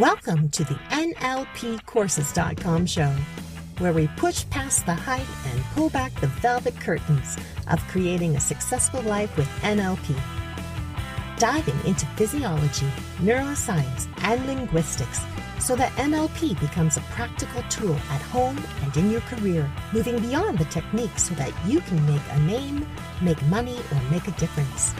Welcome to the NLPcourses.com show, where we push past the hype and pull back the velvet curtains of creating a successful life with NLP. Diving into physiology, neuroscience, and linguistics so that NLP becomes a practical tool at home and in your career, moving beyond the technique so that you can make a name, make money, or make a difference.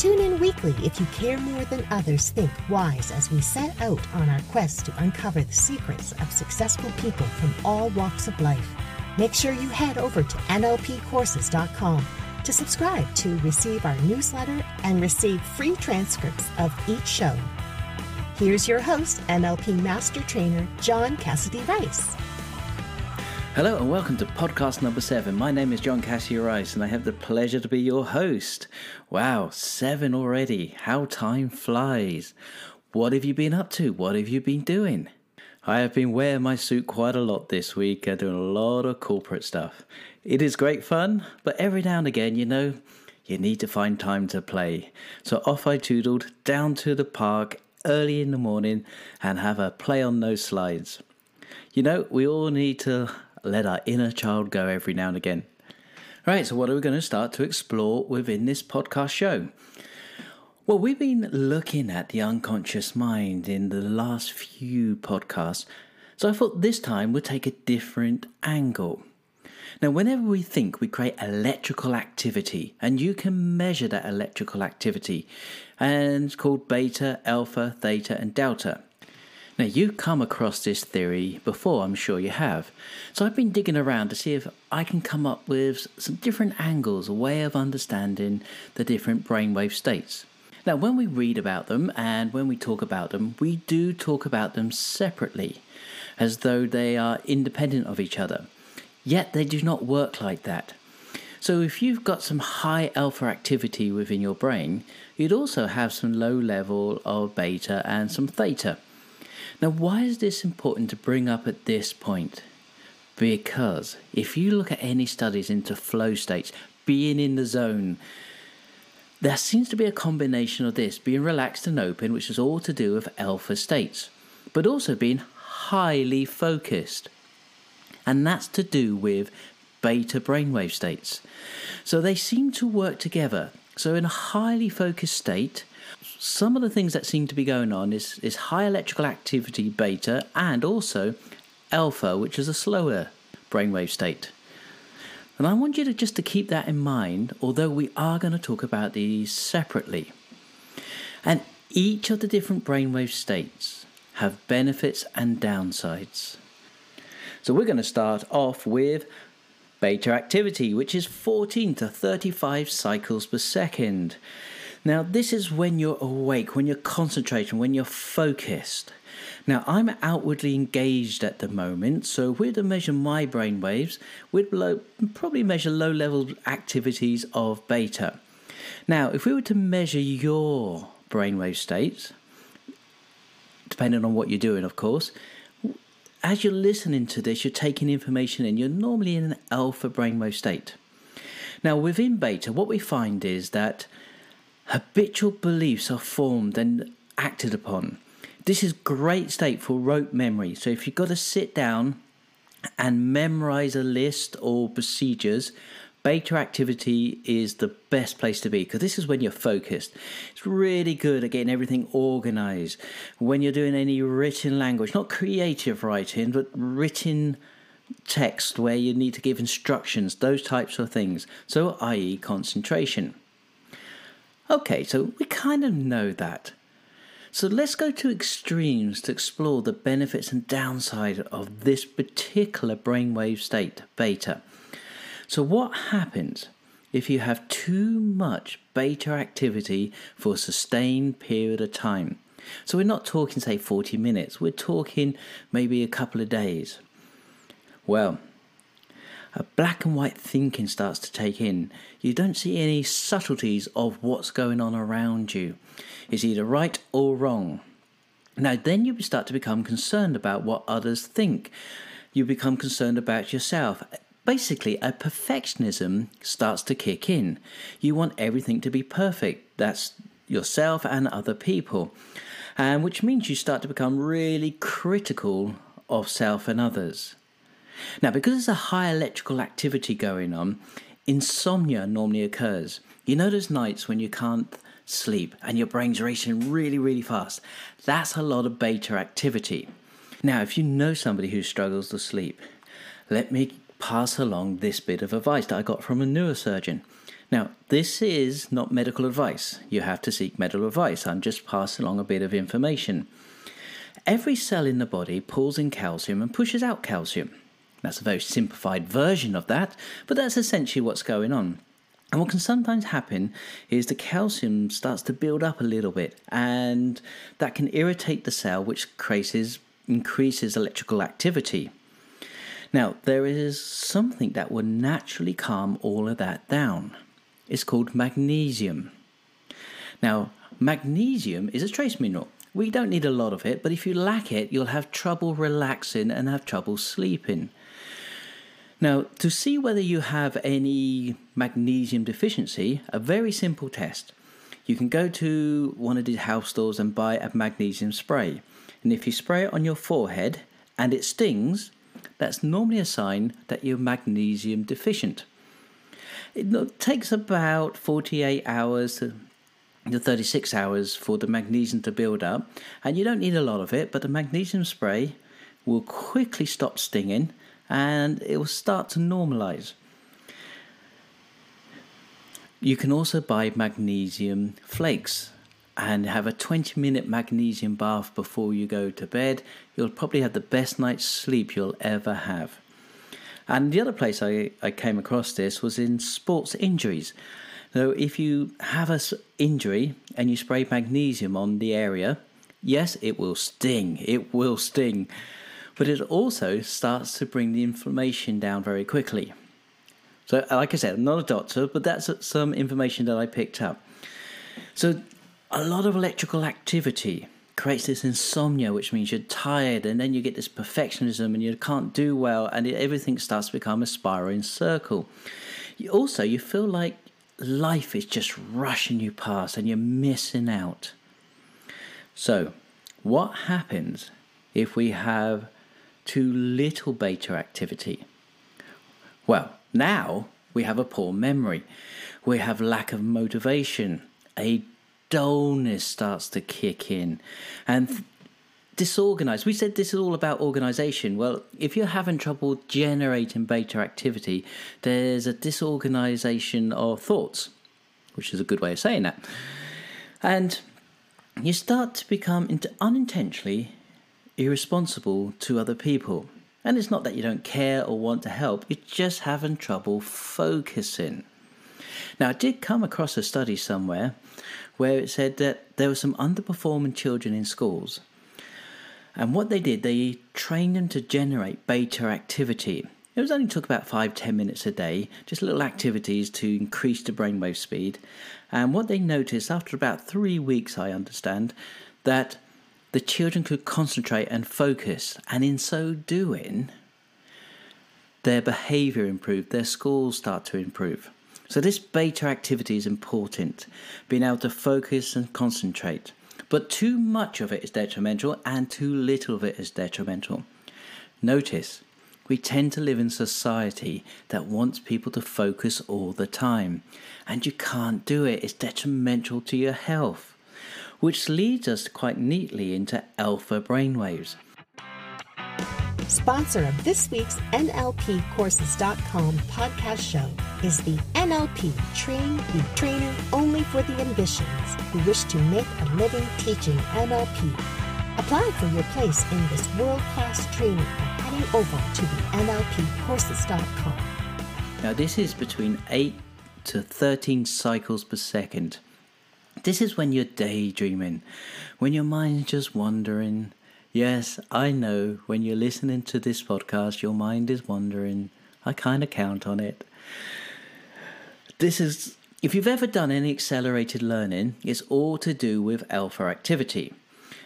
Tune in weekly if you care more than others think wise as we set out on our quest to uncover the secrets of successful people from all walks of life. Make sure you head over to NLPcourses.com to subscribe to receive our newsletter and receive free transcripts of each show. Here's your host, NLP Master Trainer John Cassidy Rice. Hello and welcome to podcast number seven. My name is John Cassidy Rice and I have the pleasure to be your host. Wow, seven already. How time flies. What have you been up to? What have you been doing? I have been wearing my suit quite a lot this week, uh, doing a lot of corporate stuff. It is great fun, but every now and again, you know, you need to find time to play. So off I toodled down to the park early in the morning and have a play on those slides. You know, we all need to let our inner child go every now and again. Right, so what are we going to start to explore within this podcast show? Well, we've been looking at the unconscious mind in the last few podcasts, so I thought this time we'd take a different angle. Now, whenever we think, we create electrical activity, and you can measure that electrical activity, and it's called beta, alpha, theta, and delta. Now, you've come across this theory before, I'm sure you have. So, I've been digging around to see if I can come up with some different angles, a way of understanding the different brainwave states. Now, when we read about them and when we talk about them, we do talk about them separately, as though they are independent of each other. Yet, they do not work like that. So, if you've got some high alpha activity within your brain, you'd also have some low level of beta and some theta. Now, why is this important to bring up at this point? Because if you look at any studies into flow states, being in the zone, there seems to be a combination of this being relaxed and open, which is all to do with alpha states, but also being highly focused. And that's to do with beta brainwave states. So they seem to work together. So, in a highly focused state, some of the things that seem to be going on is, is high electrical activity beta and also alpha, which is a slower brainwave state. And I want you to just to keep that in mind, although we are going to talk about these separately. And each of the different brainwave states have benefits and downsides. So we're going to start off with beta activity, which is 14 to 35 cycles per second. Now, this is when you're awake, when you're concentrating, when you're focused. Now, I'm outwardly engaged at the moment, so if we're to measure my brain waves, we'd low, probably measure low level activities of beta. Now, if we were to measure your brainwave states, depending on what you're doing, of course, as you're listening to this, you're taking information in, you're normally in an alpha brainwave state. Now, within beta, what we find is that habitual beliefs are formed and acted upon. This is great state for rote memory. So if you've got to sit down and memorize a list or procedures, beta activity is the best place to be because this is when you're focused. It's really good at getting everything organized. When you're doing any written language, not creative writing, but written text where you need to give instructions, those types of things. So, i.e., concentration. Okay, so we kind of know that. So let's go to extremes to explore the benefits and downside of this particular brainwave state, beta. So, what happens if you have too much beta activity for a sustained period of time? So, we're not talking, say, 40 minutes, we're talking maybe a couple of days. Well, a black and white thinking starts to take in. You don't see any subtleties of what's going on around you. It's either right or wrong. Now, then you start to become concerned about what others think. You become concerned about yourself. Basically, a perfectionism starts to kick in. You want everything to be perfect. That's yourself and other people. and which means you start to become really critical of self and others. Now, because there's a high electrical activity going on, insomnia normally occurs. You know those nights when you can't sleep and your brain's racing really, really fast. That's a lot of beta activity. Now, if you know somebody who struggles to sleep, let me pass along this bit of advice that I got from a neurosurgeon. Now, this is not medical advice. You have to seek medical advice. I'm just passing along a bit of information. Every cell in the body pulls in calcium and pushes out calcium. That's a very simplified version of that, but that's essentially what's going on. And what can sometimes happen is the calcium starts to build up a little bit, and that can irritate the cell, which creates, increases electrical activity. Now, there is something that will naturally calm all of that down. It's called magnesium. Now, magnesium is a trace mineral. We don't need a lot of it, but if you lack it, you'll have trouble relaxing and have trouble sleeping. Now, to see whether you have any magnesium deficiency, a very simple test. You can go to one of these health stores and buy a magnesium spray. And if you spray it on your forehead and it stings, that's normally a sign that you're magnesium deficient. It takes about 48 hours to 36 hours for the magnesium to build up, and you don't need a lot of it, but the magnesium spray will quickly stop stinging and it will start to normalize. You can also buy magnesium flakes and have a 20 minute magnesium bath before you go to bed. You'll probably have the best night's sleep you'll ever have. And the other place I, I came across this was in sports injuries. So if you have an injury and you spray magnesium on the area, yes, it will sting. It will sting but it also starts to bring the inflammation down very quickly. So, like I said, I'm not a doctor, but that's some information that I picked up. So, a lot of electrical activity creates this insomnia, which means you're tired, and then you get this perfectionism and you can't do well, and everything starts to become a spiraling circle. Also, you feel like life is just rushing you past and you're missing out. So, what happens if we have too little beta activity? Well, now we have a poor memory. We have lack of motivation. A dullness starts to kick in. And disorganized. We said this is all about organization. Well, if you're having trouble generating beta activity, there's a disorganization of thoughts, which is a good way of saying that. And you start to become unintentionally irresponsible to other people. And it's not that you don't care or want to help, you're just having trouble focusing. Now, I did come across a study somewhere where it said that there were some underperforming children in schools. And what they did, they trained them to generate beta activity. It was only took about five, ten minutes a day, just little activities to increase the brainwave speed. And what they noticed after about three weeks, I understand, that the children could concentrate and focus, and in so doing, their behavior improved, their scores start to improve. So, this beta activity is important, being able to focus and concentrate. But too much of it is detrimental, and too little of it is detrimental. Notice, we tend to live in society that wants people to focus all the time, and you can't do it, it's detrimental to your health which leads us quite neatly into alpha brainwaves. Sponsor of this week's NLPcourses.com podcast show is the NLP Train the Trainer Only for the Ambitions who wish to make a living teaching NLP. Apply for your place in this world class training by heading over to the NLPcourses.com. Now, this is between 8 to 13 cycles per second. This is when you're daydreaming, when your mind's just wandering. Yes, I know when you're listening to this podcast, your mind is wandering. I kind of count on it. This is, if you've ever done any accelerated learning, it's all to do with alpha activity.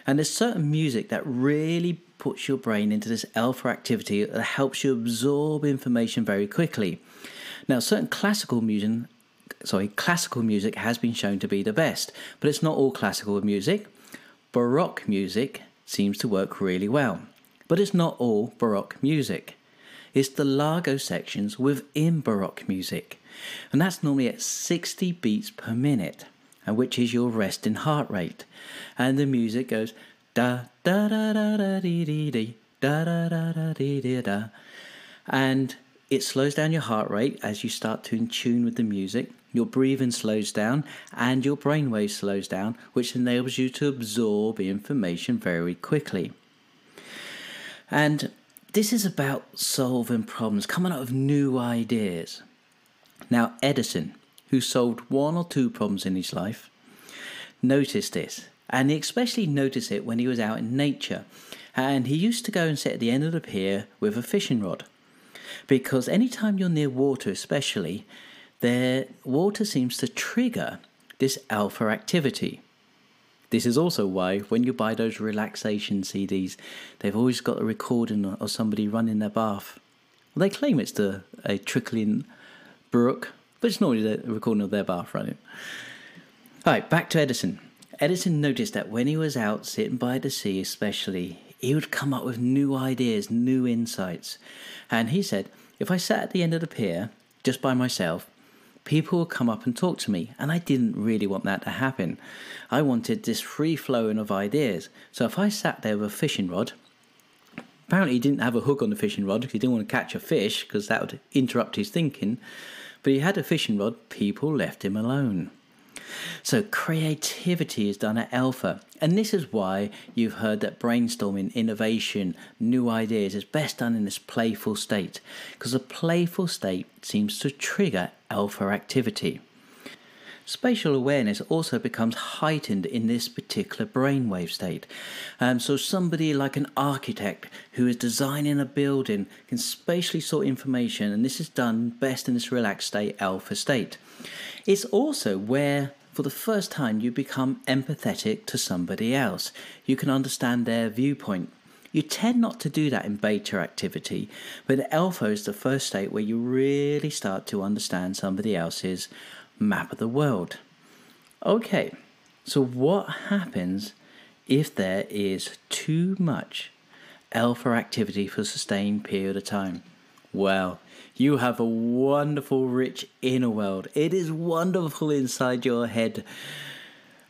And there's certain music that really puts your brain into this alpha activity that helps you absorb information very quickly. Now, certain classical music sorry, classical music has been shown to be the best, but it's not all classical music. Baroque music seems to work really well, but it's not all Baroque music. It's the largo sections within Baroque music, and that's normally at 60 beats per minute, and which is your resting heart rate. And the music goes da da da da da dee dee dee da da da da dee dee da, and it slows down your heart rate as you start to in tune with the music. Your breathing slows down and your brainwave slows down, which enables you to absorb information very quickly. And this is about solving problems, coming up with new ideas. Now, Edison, who solved one or two problems in his life, noticed this, and he especially noticed it when he was out in nature. And he used to go and sit at the end of the pier with a fishing rod because anytime you're near water, especially, the water seems to trigger this alpha activity. This is also why when you buy those relaxation CDs, they've always got a recording of somebody running their bath. Well, they claim it's the, a trickling brook, but it's normally the recording of their bath running. All right, back to Edison. Edison noticed that when he was out sitting by the sea, especially, he would come up with new ideas, new insights. And he said, if I sat at the end of the pier just by myself, people would come up and talk to me, and I didn't really want that to happen. I wanted this free flowing of ideas. So if I sat there with a fishing rod, apparently he didn't have a hook on the fishing rod because he didn't want to catch a fish because that would interrupt his thinking. But he had a fishing rod, people left him alone. So creativity is done at alpha. And this is why you've heard that brainstorming, innovation, new ideas is best done in this playful state. Because a playful state seems to trigger alpha activity. Spatial awareness also becomes heightened in this particular brainwave state. Um, so, somebody like an architect who is designing a building can spatially sort information, and this is done best in this relaxed state, alpha state. It's also where for the first time you become empathetic to somebody else. You can understand their viewpoint. You tend not to do that in beta activity, but alpha is the first state where you really start to understand somebody else's map of the world. Okay, so what happens if there is too much alpha activity for a sustained period of time? Well, you have a wonderful, rich inner world. It is wonderful inside your head.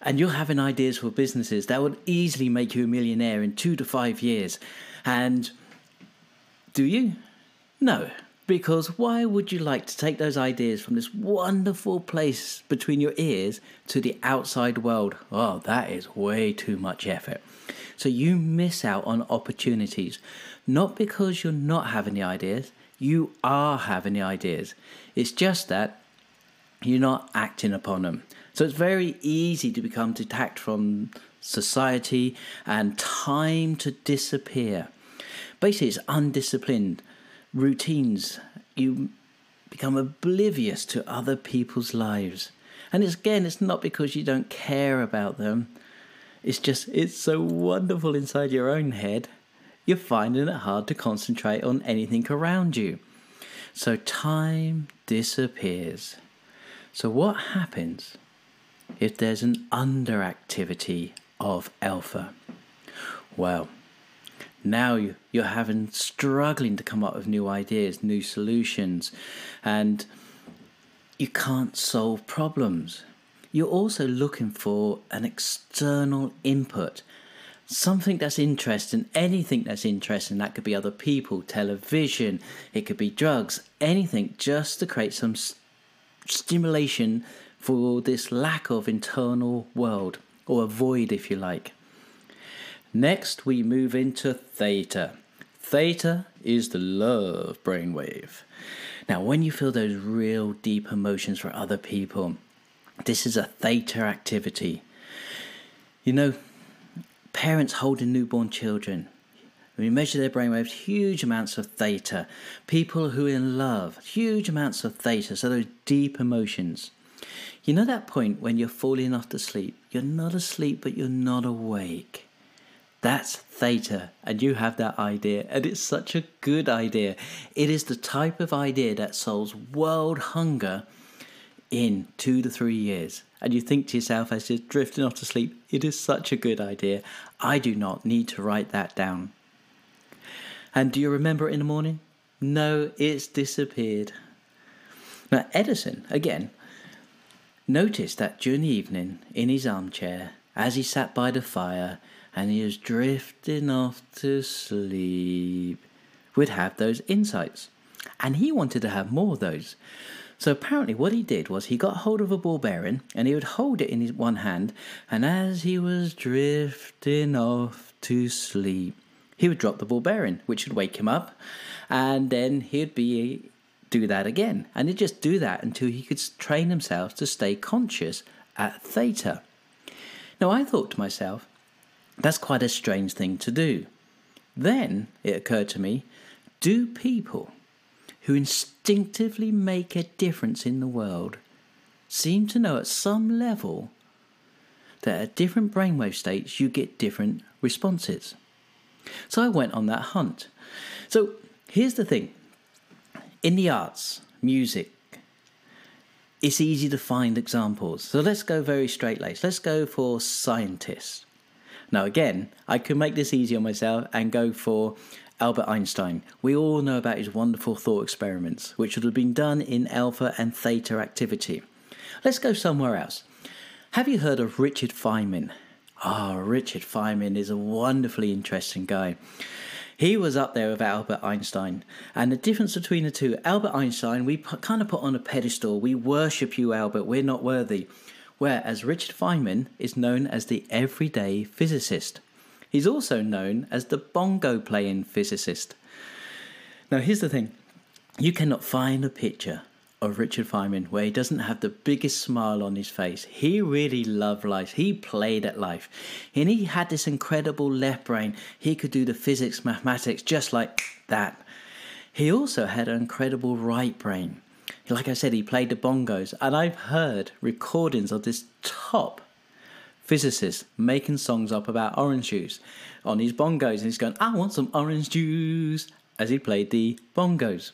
And you're having ideas for businesses that would easily make you a millionaire in two to five years. And do you? No. Because why would you like to take those ideas from this wonderful place between your ears to the outside world? Oh, that is way too much effort. So you miss out on opportunities, not because you're not having the ideas, you are having the ideas. It's just that you're not acting upon them. So it's very easy to become detached from society and time to disappear. Basically, it's undisciplined routines. You become oblivious to other people's lives. And it's, again, it's not because you don't care about them. It's just, it's so wonderful inside your own head you're finding it hard to concentrate on anything around you. So time disappears. So, what happens if there's an underactivity of alpha? Well, now you're having struggling to come up with new ideas, new solutions, and you can't solve problems. You're also looking for an external input something that's interesting, anything that's interesting. That could be other people, television, it could be drugs, anything, just to create some st- stimulation for this lack of internal world, or a void, if you like. Next, we move into theta. Theta is the love brainwave. Now, when you feel those real deep emotions for other people, this is a theta activity. You know, parents holding newborn children. We measure their brainwaves, huge amounts of theta. People who are in love, huge amounts of theta, so those deep emotions. You know that point when you're falling off to sleep? You're not asleep, but you're not awake. That's theta, and you have that idea, and it's such a good idea. It is the type of idea that solves world hunger in two to three years, and you think to yourself as you're drifting off to sleep, it is such a good idea. I do not need to write that down. And do you remember it in the morning? No, it's disappeared. Now, Edison, again, noticed that during the evening, in his armchair, as he sat by the fire and he was drifting off to sleep, would have those insights. And he wanted to have more of those. So apparently, what he did was he got hold of a ball bearing and he would hold it in his one hand, and as he was drifting off to sleep, he would drop the ball bearing, which would wake him up, and then he'd be do that again, and he'd just do that until he could train himself to stay conscious at theta. Now, I thought to myself, that's quite a strange thing to do. Then it occurred to me do people who instinctively make a difference in the world seem to know at some level that at different brainwave states you get different responses? So I went on that hunt. So here's the thing in the arts, music, it's easy to find examples. So let's go very straight laced. Let's go for scientists. Now, again, I could make this easy on myself and go for Albert Einstein. We all know about his wonderful thought experiments, which would have been done in alpha and theta activity. Let's go somewhere else. Have you heard of Richard Feynman? Ah, oh, Richard Feynman is a wonderfully interesting guy. He was up there with Albert Einstein. And the difference between the two, Albert Einstein, we put, kind of put on a pedestal. We worship you, Albert. We're not worthy. Whereas Richard Feynman is known as the everyday physicist. He's also known as the bongo playing physicist. Now, here's the thing you cannot find a picture of Richard Feynman where he doesn't have the biggest smile on his face. He really loved life. He played at life. And he had this incredible left brain. He could do the physics, mathematics just like that. He also had an incredible right brain. Like I said, he played the bongos. And I've heard recordings of this top physicist making songs up about orange juice on his bongos. And he's going, I want some orange juice as he played the bongos.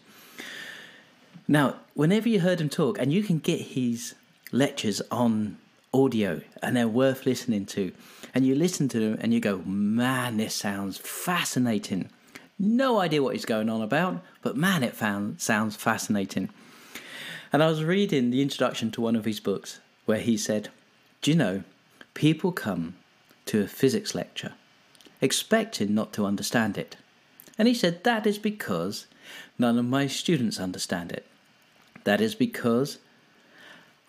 Now, whenever you heard him talk, and you can get his lectures on audio and they're worth listening to, and you listen to them and you go, man, this sounds fascinating. No idea what he's going on about, but man, it found, sounds fascinating. And I was reading the introduction to one of his books where he said, Do you know, people come to a physics lecture expecting not to understand it. And he said, That is because none of my students understand it. That is because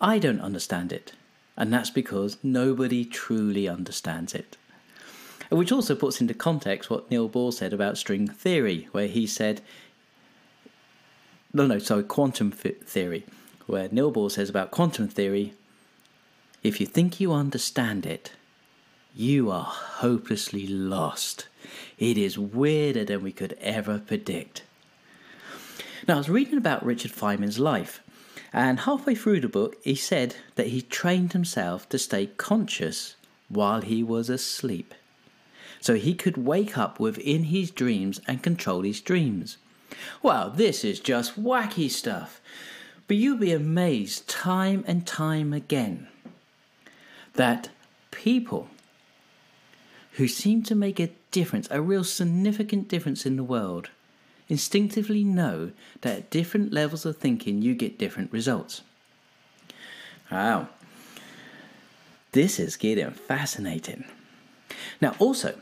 I don't understand it. And that's because nobody truly understands it. Which also puts into context what Neil Bohr said about string theory, where he said, no, no, sorry, quantum theory, where Neil Bohr says about quantum theory, if you think you understand it, you are hopelessly lost. It is weirder than we could ever predict. Now, I was reading about Richard Feynman's life, and halfway through the book, he said that he trained himself to stay conscious while he was asleep. So he could wake up within his dreams and control his dreams. Wow, this is just wacky stuff. But you'll be amazed time and time again that people who seem to make a difference, a real significant difference in the world, instinctively know that at different levels of thinking you get different results. Wow. This is getting fascinating. Now, also,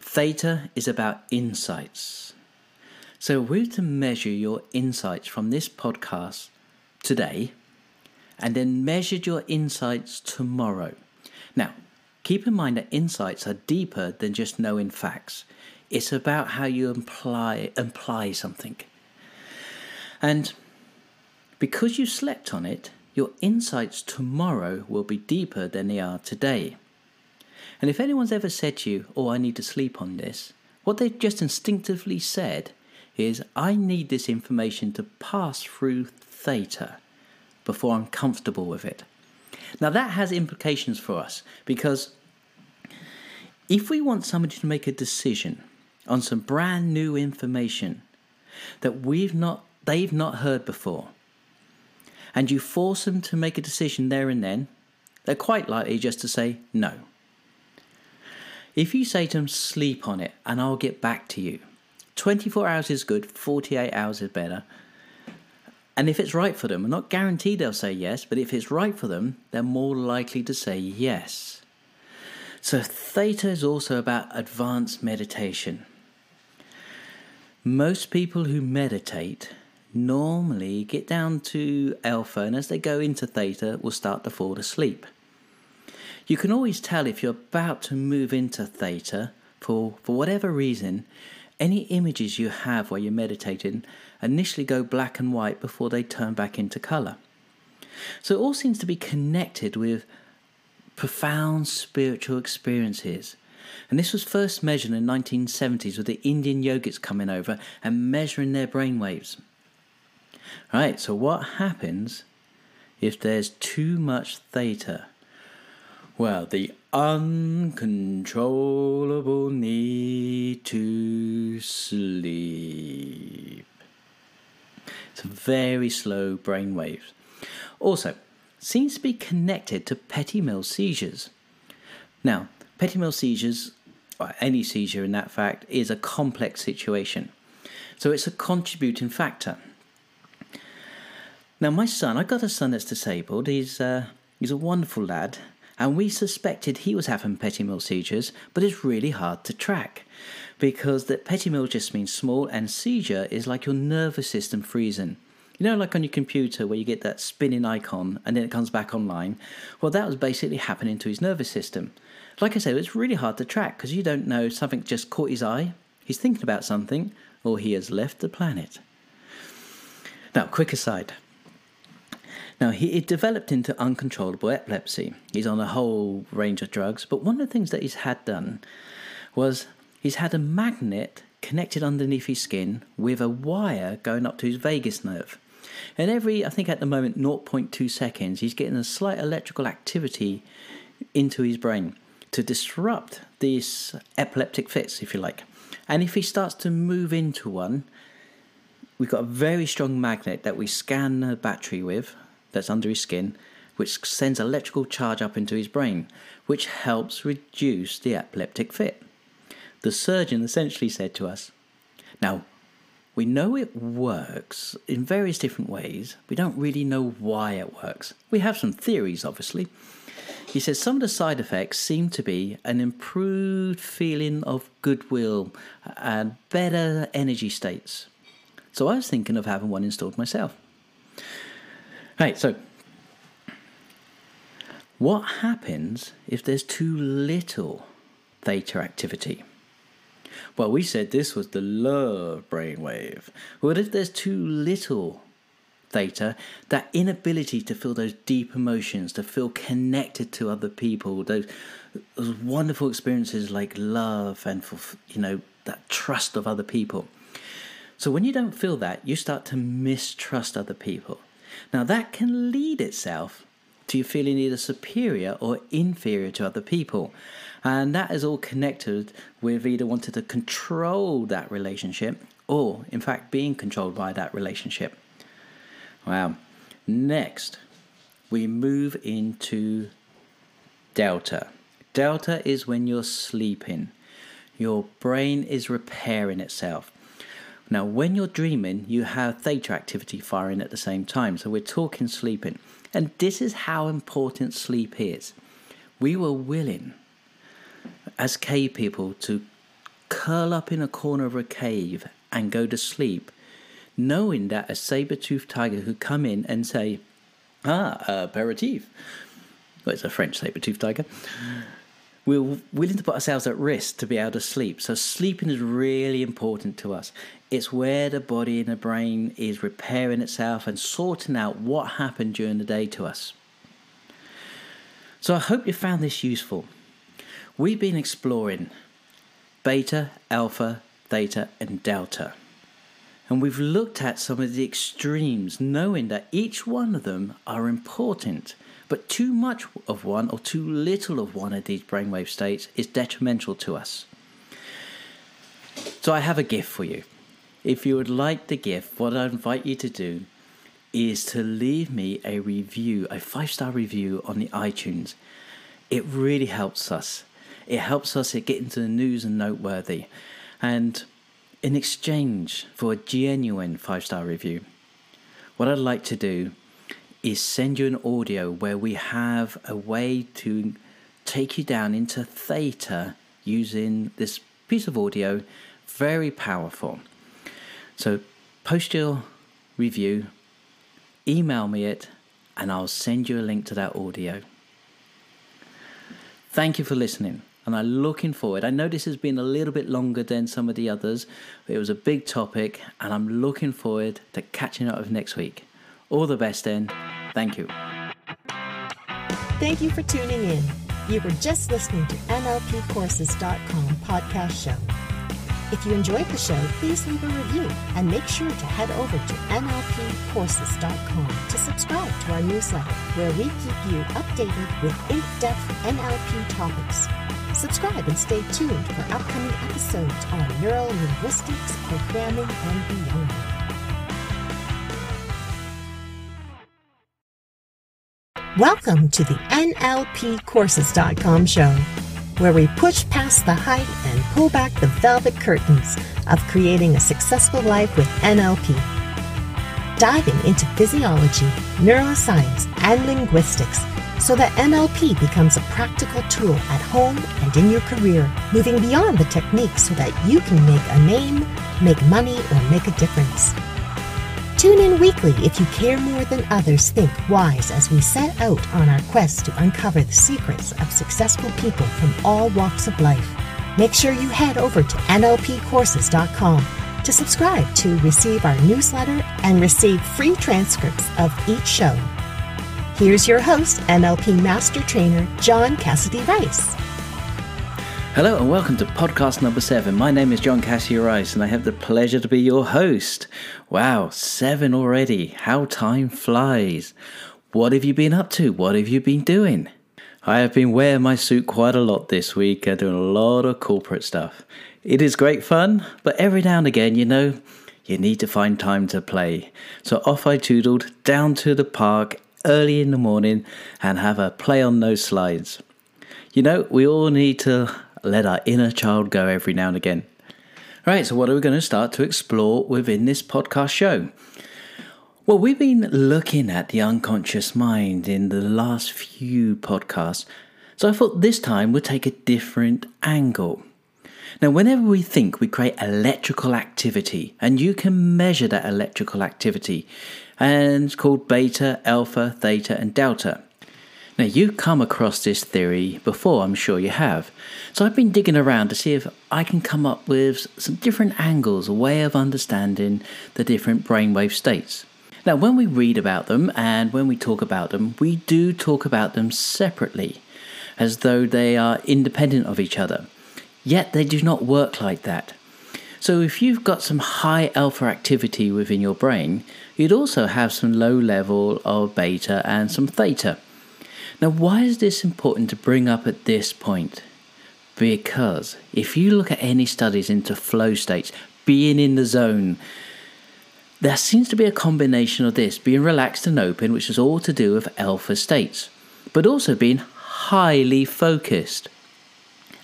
theta is about insights. So, we're to measure your insights from this podcast today and then measured your insights tomorrow. Now, keep in mind that insights are deeper than just knowing facts. It's about how you imply imply something. And because you slept on it, your insights tomorrow will be deeper than they are today. And if anyone's ever said to you, Oh, I need to sleep on this, what they've just instinctively said is, I need this information to pass through theta before I'm comfortable with it. Now, that has implications for us because if we want somebody to make a decision on some brand new information that we've not they've not heard before. and you force them to make a decision there and then, they're quite likely just to say no. If you say to them, sleep on it and I'll get back to you, 24 hours is good, 48 hours is better. And if it's right for them, I'm not guaranteed they'll say yes, but if it's right for them, they're more likely to say yes. So, theta is also about advanced meditation. Most people who meditate normally get down to alpha, and as they go into theta, will start to fall asleep. You can always tell if you're about to move into theta for, for whatever reason. Any images you have while you're meditating initially go black and white before they turn back into colour. So it all seems to be connected with profound spiritual experiences. And this was first measured in the 1970s with the Indian yogics coming over and measuring their brain waves. Right, so what happens if there's too much theta? Well, the uncontrollable need to sleep. It's very slow brain waves. Also, seems to be connected to petit seizures. Now, petit seizures, or any seizure in that fact, is a complex situation. So it's a contributing factor. Now, my son, I've got a son that's disabled. He's uh, he's a wonderful lad, and we suspected he was having petit mal seizures, but it's really hard to track because that petit mal just means small, and seizure is like your nervous system freezing. You know, like on your computer where you get that spinning icon and then it comes back online? Well, that was basically happening to his nervous system. Like I said, it's really hard to track because you don't know something just caught his eye, he's thinking about something, or he has left the planet. Now, quick aside now, he it developed into uncontrollable epilepsy. He's on a whole range of drugs, but one of the things that he's had done was he's had a magnet connected underneath his skin with a wire going up to his vagus nerve. And every, I think at the moment, 0.2 seconds, he's getting a slight electrical activity into his brain to disrupt these epileptic fits, if you like. And if he starts to move into one, we've got a very strong magnet that we scan the battery with, that's under his skin, which sends electrical charge up into his brain, which helps reduce the epileptic fit. The surgeon essentially said to us, Now, we know it works in various different ways. We don't really know why it works. We have some theories, obviously. He says some of the side effects seem to be an improved feeling of goodwill and better energy states. So I was thinking of having one installed myself. Right, so what happens if there's too little theta activity? Well, we said this was the love brainwave. What if there's too little theta? That inability to feel those deep emotions, to feel connected to other people, those, those wonderful experiences like love and for you know that trust of other people. So when you don't feel that, you start to mistrust other people. Now, that can lead itself to you feeling either superior or inferior to other people. And that is all connected with either wanting to control that relationship or, in fact, being controlled by that relationship. Wow. Next, we move into delta. Delta is when you're sleeping, your brain is repairing itself. Now, when you're dreaming, you have theta activity firing at the same time. So we're talking sleeping. And this is how important sleep is. We were willing, as cave people, to curl up in a corner of a cave and go to sleep, knowing that a saber-toothed tiger could come in and say, Ah, aperitif. Well, it's a French saber-toothed tiger we're willing to put ourselves at risk to be able to sleep. So, sleeping is really important to us. It's where the body and the brain is repairing itself and sorting out what happened during the day to us. So, I hope you found this useful. We've been exploring beta, alpha, theta, and delta. And we've looked at some of the extremes, knowing that each one of them are important but too much of one or too little of one of these brainwave states is detrimental to us. So I have a gift for you. If you would like the gift, what I invite you to do, is to leave me a review, a five star review on the iTunes. It really helps us. It helps us get into the news and noteworthy. And in exchange for a genuine five star review, what I'd like to do is send you an audio where we have a way to take you down into theta using this piece of audio. Very powerful. So post your review, email me it, and I'll send you a link to that audio. Thank you for listening and I'm looking forward. I know this has been a little bit longer than some of the others. It was a big topic, and I'm looking forward to catching up with next week. All the best, then. Thank you. Thank you for tuning in. You were just listening to NLPcourses.com podcast show. If you enjoyed the show, please leave a review and make sure to head over to NLPcourses.com to subscribe to our newsletter where we keep you updated with in depth NLP topics. Subscribe and stay tuned for upcoming episodes on neural linguistics, programming, and beyond. Welcome to the NLPcourses.com show, where we push past the hype and pull back the velvet curtains of creating a successful life with NLP. Diving into physiology, neuroscience, and linguistics so that NLP becomes a practical tool at home and in your career, moving beyond the techniques so that you can make a name, make money, or make a difference. Tune in weekly if you care more than others think wise as we set out on our quest to uncover the secrets of successful people from all walks of life. Make sure you head over to NLPcourses.com to subscribe to receive our newsletter and receive free transcripts of each show. Here's your host, NLP Master Trainer John Cassidy Rice. Hello and welcome to podcast number seven. My name is John Cassidy Rice and I have the pleasure to be your host. Wow, seven already. How time flies. What have you been up to? What have you been doing? I have been wearing my suit quite a lot this week and doing a lot of corporate stuff. It is great fun, but every now and again, you know, you need to find time to play. So off I toodled down to the park early in the morning and have a play on those slides. You know, we all need to let our inner child go every now and again. Right, so what are we going to start to explore within this podcast show? Well, we've been looking at the unconscious mind in the last few podcasts, so I thought this time we'd take a different angle. Now, whenever we think, we create electrical activity, and you can measure that electrical activity and it's called beta, alpha, theta, and delta. Now, you've come across this theory before, I'm sure you have. So, I've been digging around to see if I can come up with some different angles, a way of understanding the different brainwave states. Now, when we read about them and when we talk about them, we do talk about them separately, as though they are independent of each other. Yet, they do not work like that. So, if you've got some high alpha activity within your brain, you'd also have some low level of beta and some theta. Now, why is this important to bring up at this point? Because if you look at any studies into flow states, being in the zone, there seems to be a combination of this being relaxed and open, which is all to do with alpha states, but also being highly focused.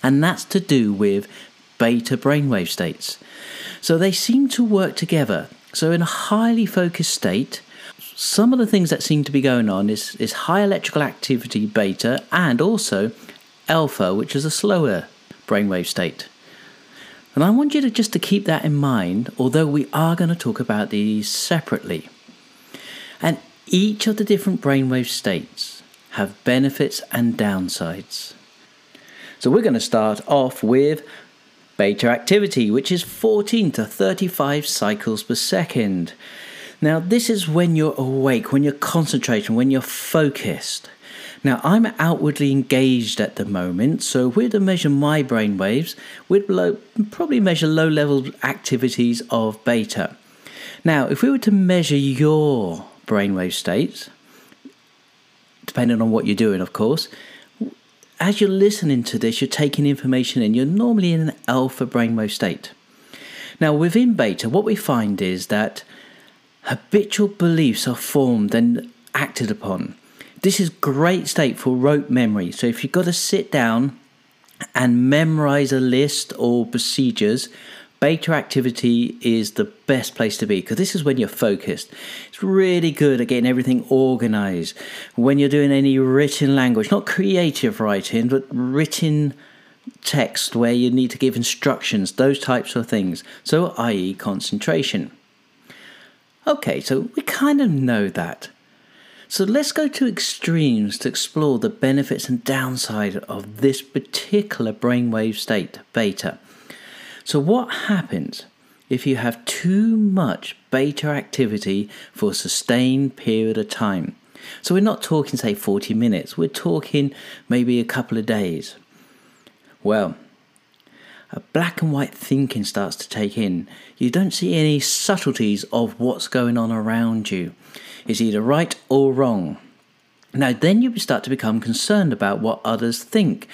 And that's to do with beta brainwave states. So they seem to work together. So, in a highly focused state, some of the things that seem to be going on is, is high electrical activity beta and also alpha, which is a slower brainwave state. And I want you to just to keep that in mind, although we are going to talk about these separately. And each of the different brainwave states have benefits and downsides. So we're going to start off with beta activity, which is 14 to 35 cycles per second. Now, this is when you're awake, when you're concentrating, when you're focused. Now, I'm outwardly engaged at the moment, so if we're to measure my brain waves, we'd low, probably measure low level activities of beta. Now, if we were to measure your brainwave states, depending on what you're doing, of course, as you're listening to this, you're taking information in, you're normally in an alpha brainwave state. Now, within beta, what we find is that habitual beliefs are formed and acted upon. This is great state for rote memory. So if you've got to sit down and memorize a list or procedures, beta activity is the best place to be because this is when you're focused. It's really good at getting everything organized. When you're doing any written language, not creative writing, but written text where you need to give instructions, those types of things. So, i.e., concentration. Okay, so we kind of know that. So let's go to extremes to explore the benefits and downside of this particular brainwave state, beta. So, what happens if you have too much beta activity for a sustained period of time? So, we're not talking, say, 40 minutes, we're talking maybe a couple of days. Well, black and white thinking starts to take in. You don't see any subtleties of what's going on around you It's either right or wrong. Now, then you start to become concerned about what others think.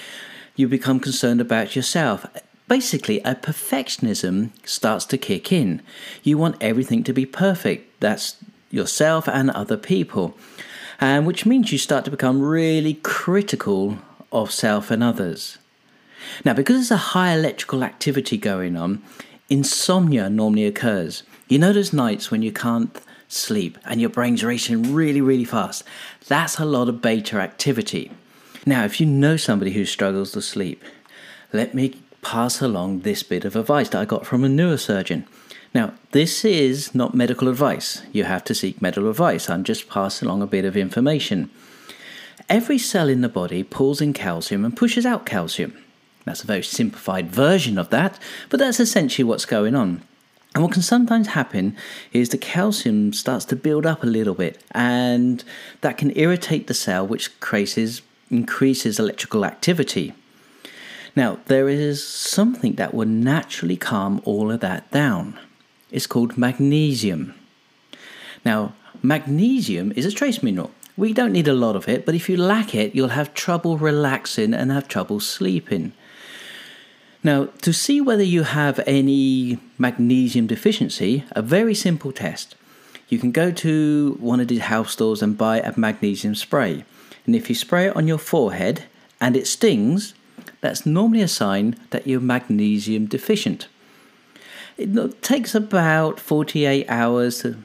You become concerned about yourself. Basically, a perfectionism starts to kick in. You want everything to be perfect. That's yourself and other people. And which means you start to become really critical of self and others. Now, because there's a high electrical activity going on, insomnia normally occurs. You know those nights when you can't sleep and your brain's racing really, really fast. That's a lot of beta activity. Now, if you know somebody who struggles to sleep, let me pass along this bit of advice that I got from a neurosurgeon. Now, this is not medical advice. You have to seek medical advice. I'm just passing along a bit of information. Every cell in the body pulls in calcium and pushes out calcium. That's a very simplified version of that, but that's essentially what's going on. And what can sometimes happen is the calcium starts to build up a little bit, and that can irritate the cell, which creates, increases electrical activity. Now, there is something that will naturally calm all of that down. It's called magnesium. Now, magnesium is a trace mineral. We don't need a lot of it, but if you lack it, you'll have trouble relaxing and have trouble sleeping. Now, to see whether you have any magnesium deficiency, a very simple test. You can go to one of the health stores and buy a magnesium spray. And if you spray it on your forehead and it stings, that's normally a sign that you're magnesium deficient. It takes about 48 hours to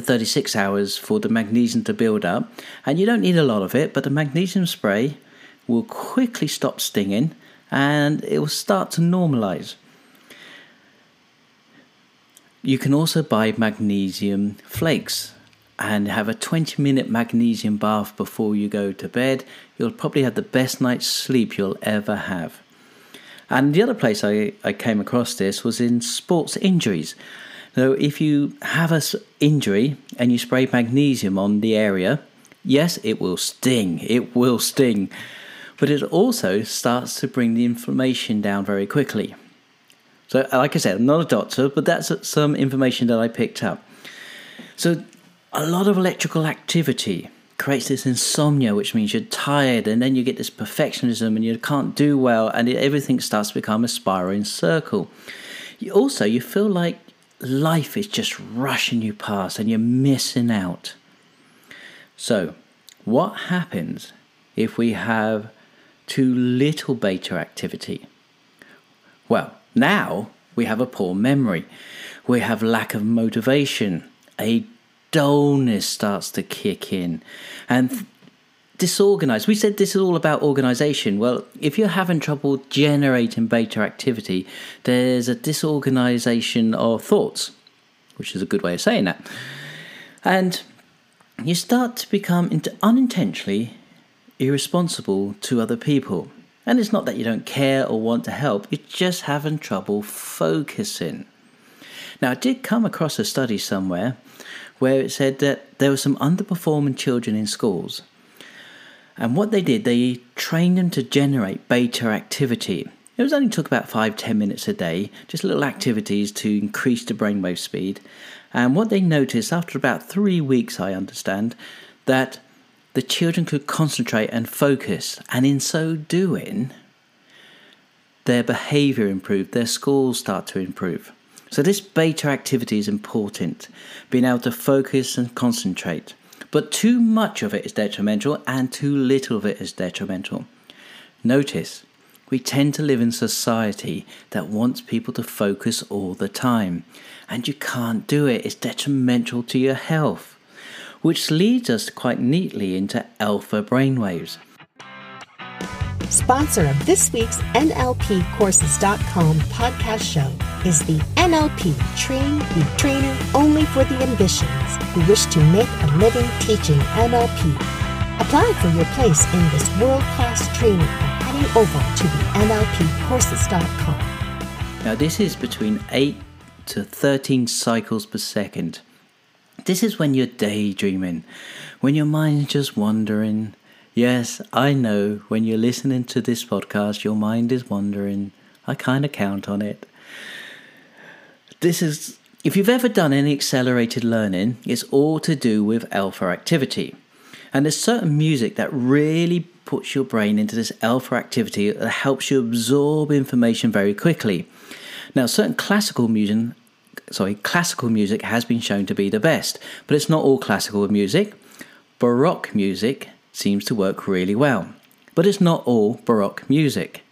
36 hours for the magnesium to build up, and you don't need a lot of it, but the magnesium spray will quickly stop stinging and it will start to normalize. You can also buy magnesium flakes and have a 20 minute magnesium bath before you go to bed. You'll probably have the best night's sleep you'll ever have. And the other place I, I came across this was in sports injuries. So if you have an injury and you spray magnesium on the area, yes, it will sting. It will sting but it also starts to bring the inflammation down very quickly. So, uh, like I said, I'm not a doctor, but that's uh, some information that I picked up. So, a lot of electrical activity creates this insomnia, which means you're tired, and then you get this perfectionism and you can't do well, and everything starts to become a spiraling circle. You also, you feel like life is just rushing you past and you're missing out. So, what happens if we have too little beta activity? Well, now we have a poor memory, we have lack of motivation, a dullness starts to kick in, and disorganized. We said this is all about organization. Well, if you're having trouble generating beta activity, there's a disorganization of thoughts, which is a good way of saying that. And you start to become unintentionally irresponsible to other people. And it's not that you don't care or want to help, you're just having trouble focusing. Now, I did come across a study somewhere where it said that there were some underperforming children in schools. And what they did, they trained them to generate beta activity. It was only took about five, ten minutes a day, just little activities to increase the brainwave speed. And what they noticed after about three weeks, I understand, that the children could concentrate and focus, and in so doing, their behaviour improved, their schools start to improve. So, this beta activity is important, being able to focus and concentrate. But too much of it is detrimental, and too little of it is detrimental. Notice, we tend to live in society that wants people to focus all the time, and you can't do it, it's detrimental to your health. Which leads us quite neatly into alpha brainwaves. Sponsor of this week's NLPcourses.com podcast show is the NLP Train the Trainer Only for the Ambitions who wish to make a living teaching NLP. Apply for your place in this world class training by heading over to the NLPcourses.com. Now, this is between 8 to 13 cycles per second. This is when you're daydreaming, when your mind's just wandering. Yes, I know when you're listening to this podcast, your mind is wandering. I kind of count on it. This is, if you've ever done any accelerated learning, it's all to do with alpha activity. And there's certain music that really puts your brain into this alpha activity that helps you absorb information very quickly. Now, certain classical music, sorry, classical music has been shown to be the best, but it's not all classical music. Baroque music seems to work really well, but it's not all Baroque music.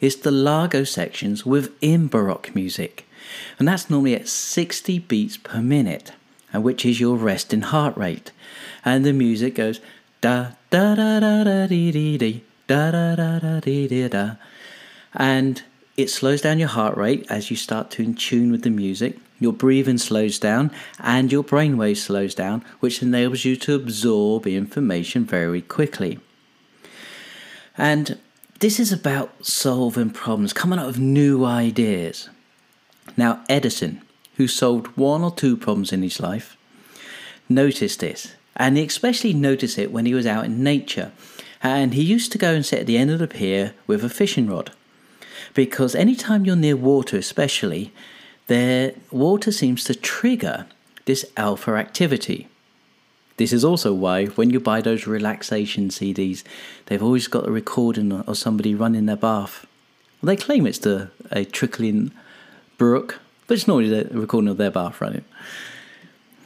It's the largo sections within Baroque music, and that's normally at 60 beats per minute, and which is your resting heart rate. And the music goes da da da da da dee dee dee da da da da dee dee da, and it slows down your heart rate as you start to in tune with the music. Your breathing slows down and your brainwave slows down, which enables you to absorb information very quickly. And this is about solving problems, coming up with new ideas. Now, Edison, who solved one or two problems in his life, noticed this, and he especially noticed it when he was out in nature. And he used to go and sit at the end of the pier with a fishing rod because anytime you're near water, especially, the water seems to trigger this alpha activity. This is also why when you buy those relaxation CDs, they've always got a recording of somebody running their bath. Well, they claim it's the, a trickling brook, but it's normally the recording of their bath running.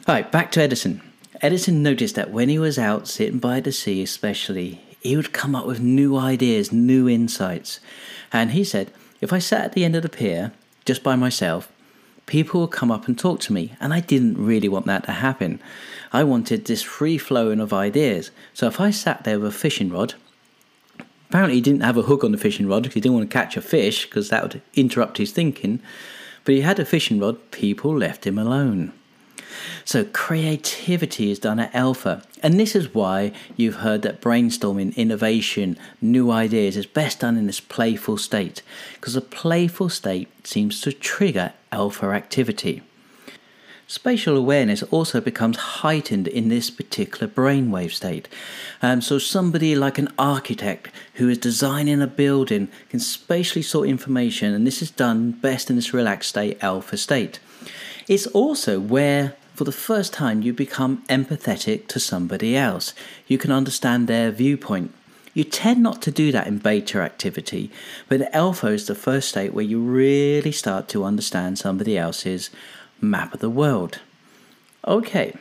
All right, back to Edison. Edison noticed that when he was out sitting by the sea, especially, he would come up with new ideas, new insights. And he said, if I sat at the end of the pier just by myself, people would come up and talk to me, and I didn't really want that to happen. I wanted this free flowing of ideas. So if I sat there with a fishing rod, apparently he didn't have a hook on the fishing rod because he didn't want to catch a fish because that would interrupt his thinking. But he had a fishing rod, people left him alone. So creativity is done at alpha. And this is why you've heard that brainstorming, innovation, new ideas is best done in this playful state. Because a playful state seems to trigger alpha activity. Spatial awareness also becomes heightened in this particular brainwave state. Um, so, somebody like an architect who is designing a building can spatially sort information, and this is done best in this relaxed state, alpha state. It's also where for the first time you become empathetic to somebody else. You can understand their viewpoint. You tend not to do that in beta activity, but alpha is the first state where you really start to understand somebody else's map of the world. Okay,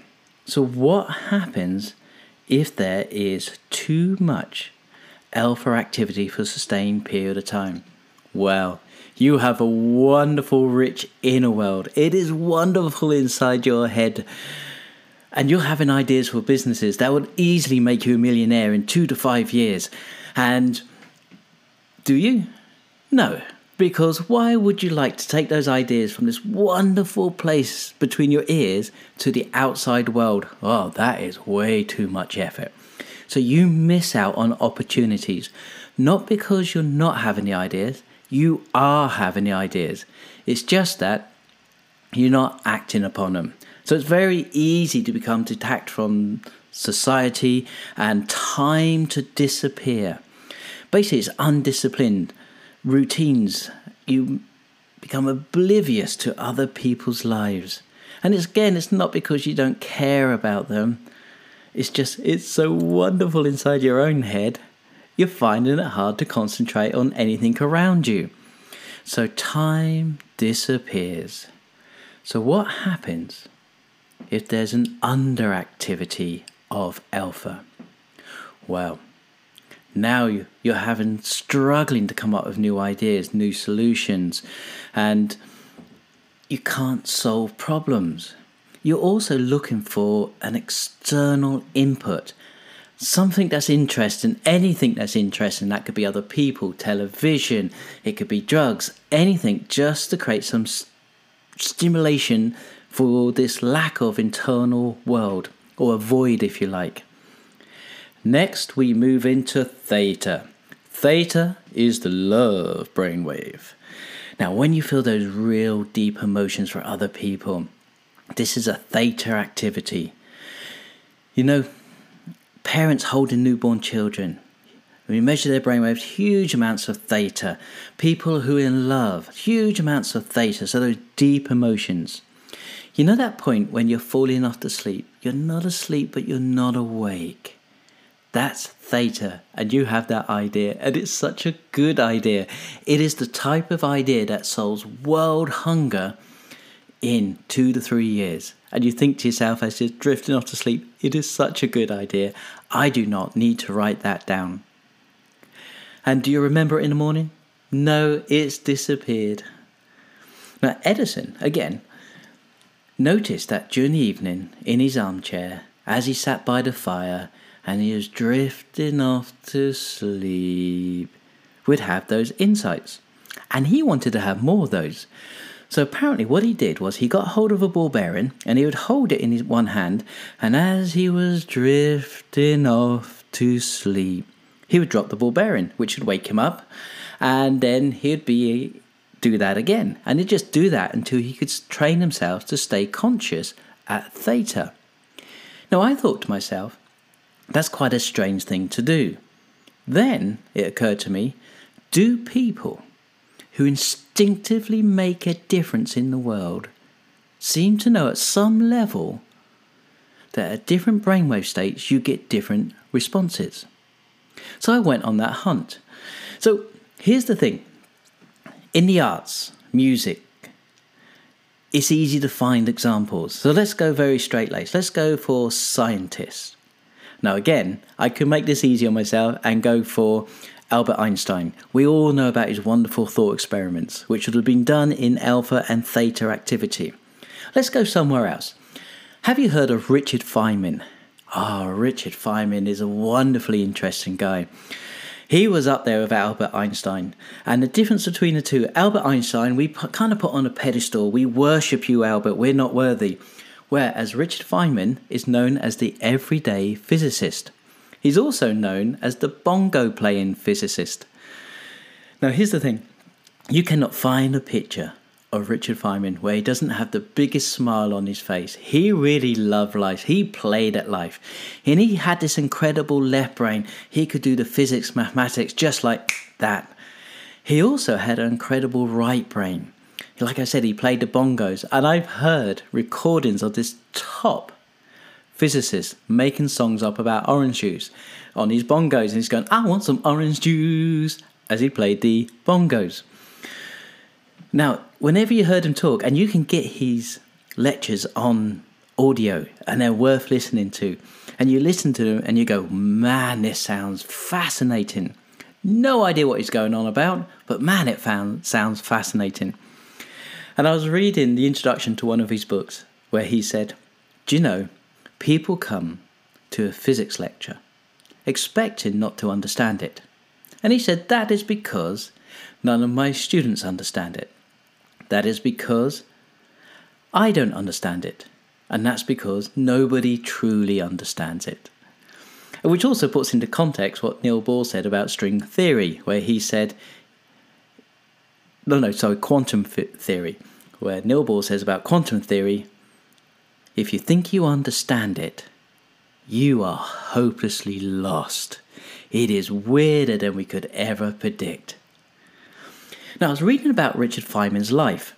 so what happens if there is too much alpha activity for a sustained period of time? Well, you have a wonderful, rich inner world. It is wonderful inside your head. And you're having ideas for businesses that would easily make you a millionaire in two to five years. And do you? No. Because why would you like to take those ideas from this wonderful place between your ears to the outside world? Oh, that is way too much effort. So you miss out on opportunities, not because you're not having the ideas, you are having the ideas. It's just that you're not acting upon them. So it's very easy to become detached from society and time to disappear. Basically, it's undisciplined routines. You become oblivious to other people's lives. And it's again, it's not because you don't care about them. It's just, it's so wonderful inside your own head you're finding it hard to concentrate on anything around you. So time disappears. So, what happens if there's an underactivity of alpha? Well, now you're having struggling to come up with new ideas, new solutions, and you can't solve problems. You're also looking for an external input, something that's interesting, anything that's interesting. That could be other people, television, it could be drugs, anything, just to create some st- stimulation for this lack of internal world, or a void, if you like. Next, we move into theta. Theta is the love brainwave. Now, when you feel those real deep emotions for other people, this is a theta activity. You know, parents holding newborn children, we measure their brainwaves, huge amounts of theta. People who are in love, huge amounts of theta. So those deep emotions. You know that point when you're falling off to sleep? You're not asleep, but you're not awake. That's theta, and you have that idea, and it's such a good idea. It is the type of idea that solves world hunger in two to three years. And you think to yourself as you're drifting off to sleep, it is such a good idea. I do not need to write that down. And do you remember it in the morning? No, it's disappeared. Now, Edison, again, noticed that during the evening in his armchair, as he sat by the fire, and he was drifting off to sleep, would have those insights. And he wanted to have more of those. So apparently, what he did was he got hold of a ball bearing and he would hold it in his one hand, and as he was drifting off to sleep, he would drop the ball bearing, which would wake him up, and then he'd be do that again, and he'd just do that until he could train himself to stay conscious at theta. Now I thought to myself, that's quite a strange thing to do. Then it occurred to me do people who instinctively make a difference in the world seem to know at some level that at different brainwave states you get different responses? So I went on that hunt. So here's the thing in the arts, music, it's easy to find examples. So let's go very straight laced. Let's go for scientists. Now, again, I could make this easy on myself and go for Albert Einstein. We all know about his wonderful thought experiments, which would have been done in alpha and theta activity. Let's go somewhere else. Have you heard of Richard Feynman? Ah, oh, Richard Feynman is a wonderfully interesting guy. He was up there with Albert Einstein. And the difference between the two, Albert Einstein, we kind of put on a pedestal. We worship you, Albert. We're not worthy whereas Richard Feynman is known as the everyday physicist. He's also known as the bongo playing physicist. Now, here's the thing you cannot find a picture of Richard Feynman where he doesn't have the biggest smile on his face. He really loved life. He played at life. And he had this incredible left brain. He could do the physics, mathematics just like that. He also had an incredible right brain like I said, he played the bongos, and I've heard recordings of this top physicist making songs up about orange juice on his bongos, and he's going, "I want some orange juice," as he played the bongos. Now, whenever you heard him talk, and you can get his lectures on audio, and they're worth listening to, and you listen to them and you go, "Man, this sounds fascinating." No idea what he's going on about, but man, it found, sounds fascinating. And I was reading the introduction to one of his books where he said, Do you know, people come to a physics lecture expecting not to understand it. And he said, That is because none of my students understand it. That is because I don't understand it. And that's because nobody truly understands it. Which also puts into context what Neil Bohr said about string theory, where he said no, no, sorry, quantum theory, where Neil Bohr says about quantum theory if you think you understand it, you are hopelessly lost. It is weirder than we could ever predict. Now, I was reading about Richard Feynman's life,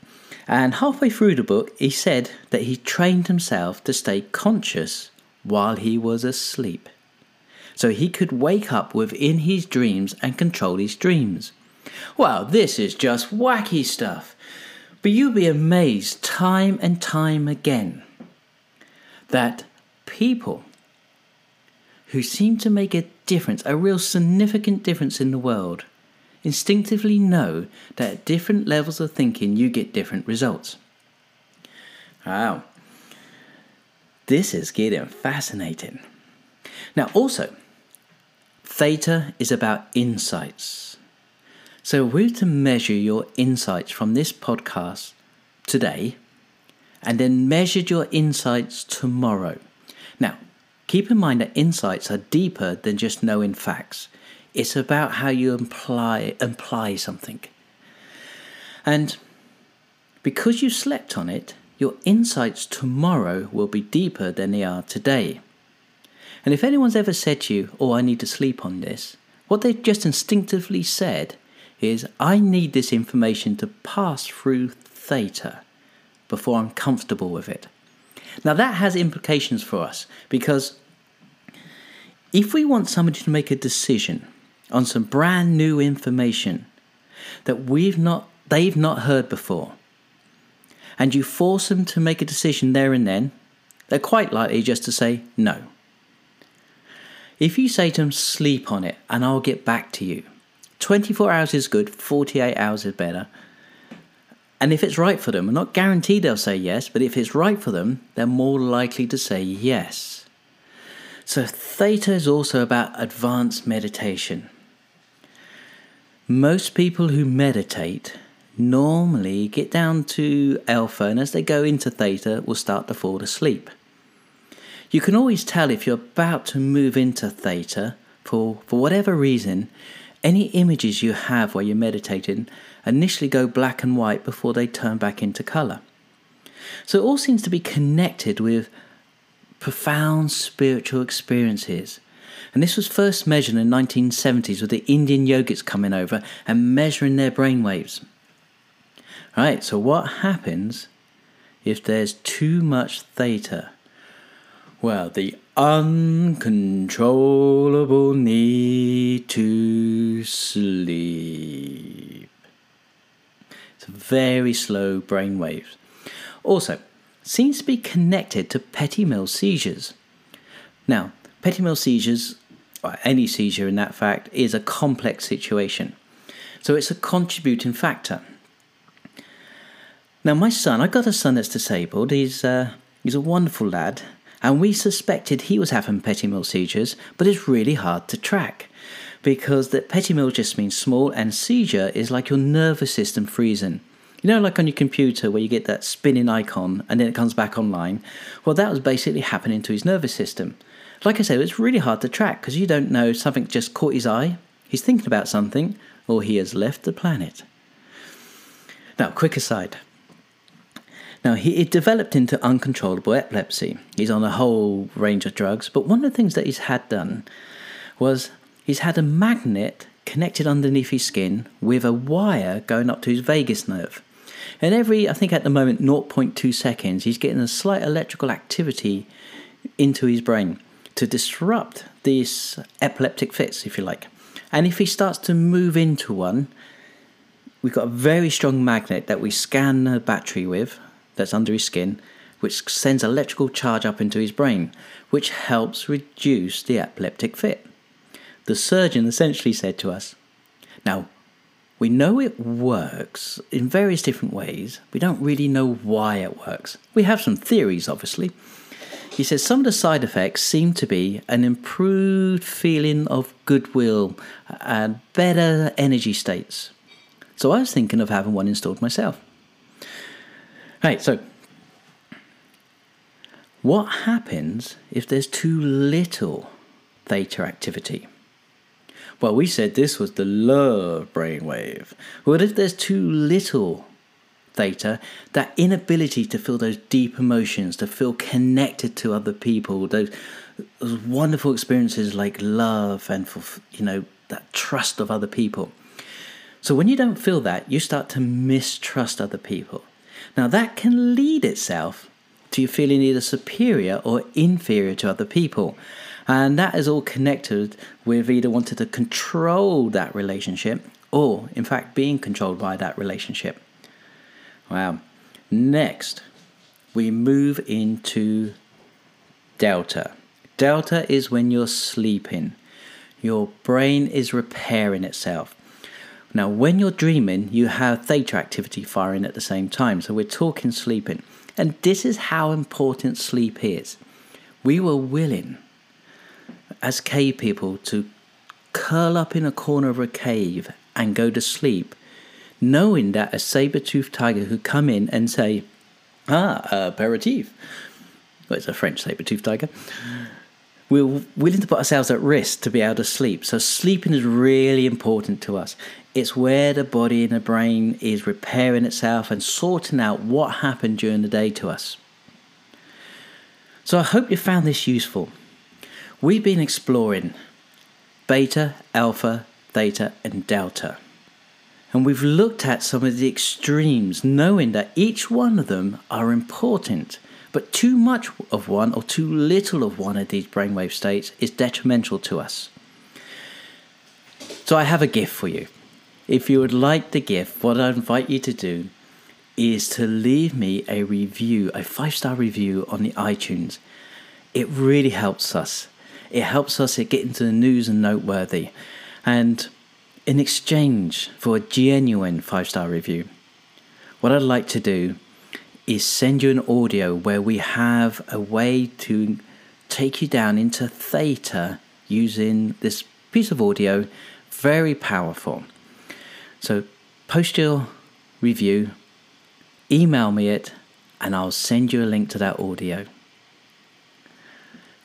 and halfway through the book, he said that he trained himself to stay conscious while he was asleep. So he could wake up within his dreams and control his dreams. Well, this is just wacky stuff. But you'll be amazed time and time again that people who seem to make a difference, a real significant difference in the world, instinctively know that at different levels of thinking you get different results. Wow. This is getting fascinating. Now, also, theta is about insights. So, we're to measure your insights from this podcast today and then measured your insights tomorrow. Now, keep in mind that insights are deeper than just knowing facts. It's about how you imply imply something. And because you slept on it, your insights tomorrow will be deeper than they are today. And if anyone's ever said to you, Oh, I need to sleep on this, what they've just instinctively said is, I need this information to pass through theta before I'm comfortable with it. Now, that has implications for us because if we want somebody to make a decision on some brand new information that we've not, they've not heard before, and you force them to make a decision there and then, they're quite likely just to say no. If you say to them, sleep on it and I'll get back to you, 24 hours is good, 48 hours is better. And if it's right for them, I'm not guaranteed they'll say yes, but if it's right for them, they're more likely to say yes. So, theta is also about advanced meditation. Most people who meditate normally get down to alpha, and as they go into theta, will start to fall asleep. You can always tell if you're about to move into theta for, for whatever reason. Any images you have while you're meditating initially go black and white before they turn back into colour. So it all seems to be connected with profound spiritual experiences. And this was first measured in the 1970s with the Indian yogis coming over and measuring their brain waves. Right, so what happens if there's too much theta? Well, the uncontrollable need to sleep. Very slow brain waves. Also, seems to be connected to petit mal seizures. Now, petit mal seizures, or any seizure in that fact, is a complex situation. So it's a contributing factor. Now, my son, I've got a son that's disabled. He's uh, he's a wonderful lad, and we suspected he was having petit mal seizures, but it's really hard to track because that petit mal just means small, and seizure is like your nervous system freezing. You know, like on your computer where you get that spinning icon and then it comes back online. Well, that was basically happening to his nervous system. Like I said, it's really hard to track because you don't know something just caught his eye, he's thinking about something, or he has left the planet. Now, quick aside. Now, he it developed into uncontrollable epilepsy. He's on a whole range of drugs, but one of the things that he's had done was he's had a magnet connected underneath his skin with a wire going up to his vagus nerve. And every, I think at the moment, 0.2 seconds, he's getting a slight electrical activity into his brain to disrupt these epileptic fits, if you like. And if he starts to move into one, we've got a very strong magnet that we scan the battery with, that's under his skin, which sends electrical charge up into his brain, which helps reduce the epileptic fit. The surgeon essentially said to us, Now, we know it works in various different ways. We don't really know why it works. We have some theories, obviously. He says some of the side effects seem to be an improved feeling of goodwill and better energy states. So I was thinking of having one installed myself. Right, so what happens if there's too little theta activity? Well, we said this was the love brainwave. What if there's too little theta? That inability to feel those deep emotions, to feel connected to other people, those, those wonderful experiences like love and for you know that trust of other people. So when you don't feel that, you start to mistrust other people. Now, that can lead itself to you feeling either superior or inferior to other people. And that is all connected with either wanting to control that relationship or, in fact, being controlled by that relationship. Wow. Next, we move into delta. Delta is when you're sleeping. Your brain is repairing itself. Now, when you're dreaming, you have theta activity firing at the same time. So we're talking sleeping. And this is how important sleep is. We were willing, as cave people, to curl up in a corner of a cave and go to sleep, knowing that a saber-toothed tiger could come in and say, Ah, aperitif. Well, it's a French saber-toothed tiger. We're willing to put ourselves at risk to be able to sleep. So sleeping is really important to us. It's where the body and the brain is repairing itself and sorting out what happened during the day to us. So I hope you found this useful. We've been exploring beta, alpha, theta, and delta. And we've looked at some of the extremes, knowing that each one of them are important. But too much of one or too little of one of these brainwave states is detrimental to us. So I have a gift for you. If you would like the gift, what I invite you to do is to leave me a review, a five star review on the iTunes. It really helps us. It helps us get into the news and noteworthy. And in exchange for a genuine five star review, what I'd like to do is send you an audio where we have a way to take you down into theta using this piece of audio. Very powerful. So post your review, email me it, and I'll send you a link to that audio.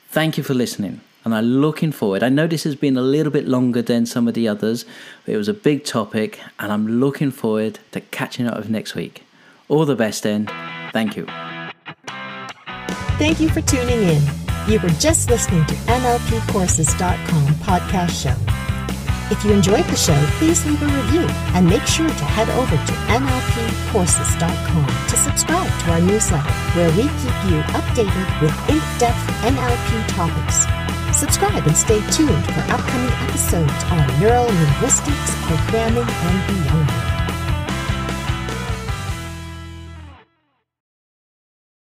Thank you for listening, and I'm looking forward. I know this has been a little bit longer than some of the others. but It was a big topic, and I'm looking forward to catching up with next week. All the best, then. Thank you. Thank you for tuning in. You were just listening to NLPcourses.com podcast show. If you enjoyed the show, please leave a review and make sure to head over to NLPcourses.com to subscribe to our newsletter where we keep you updated with in-depth NLP topics. Subscribe and stay tuned for upcoming episodes on neural linguistics, programming, and beyond.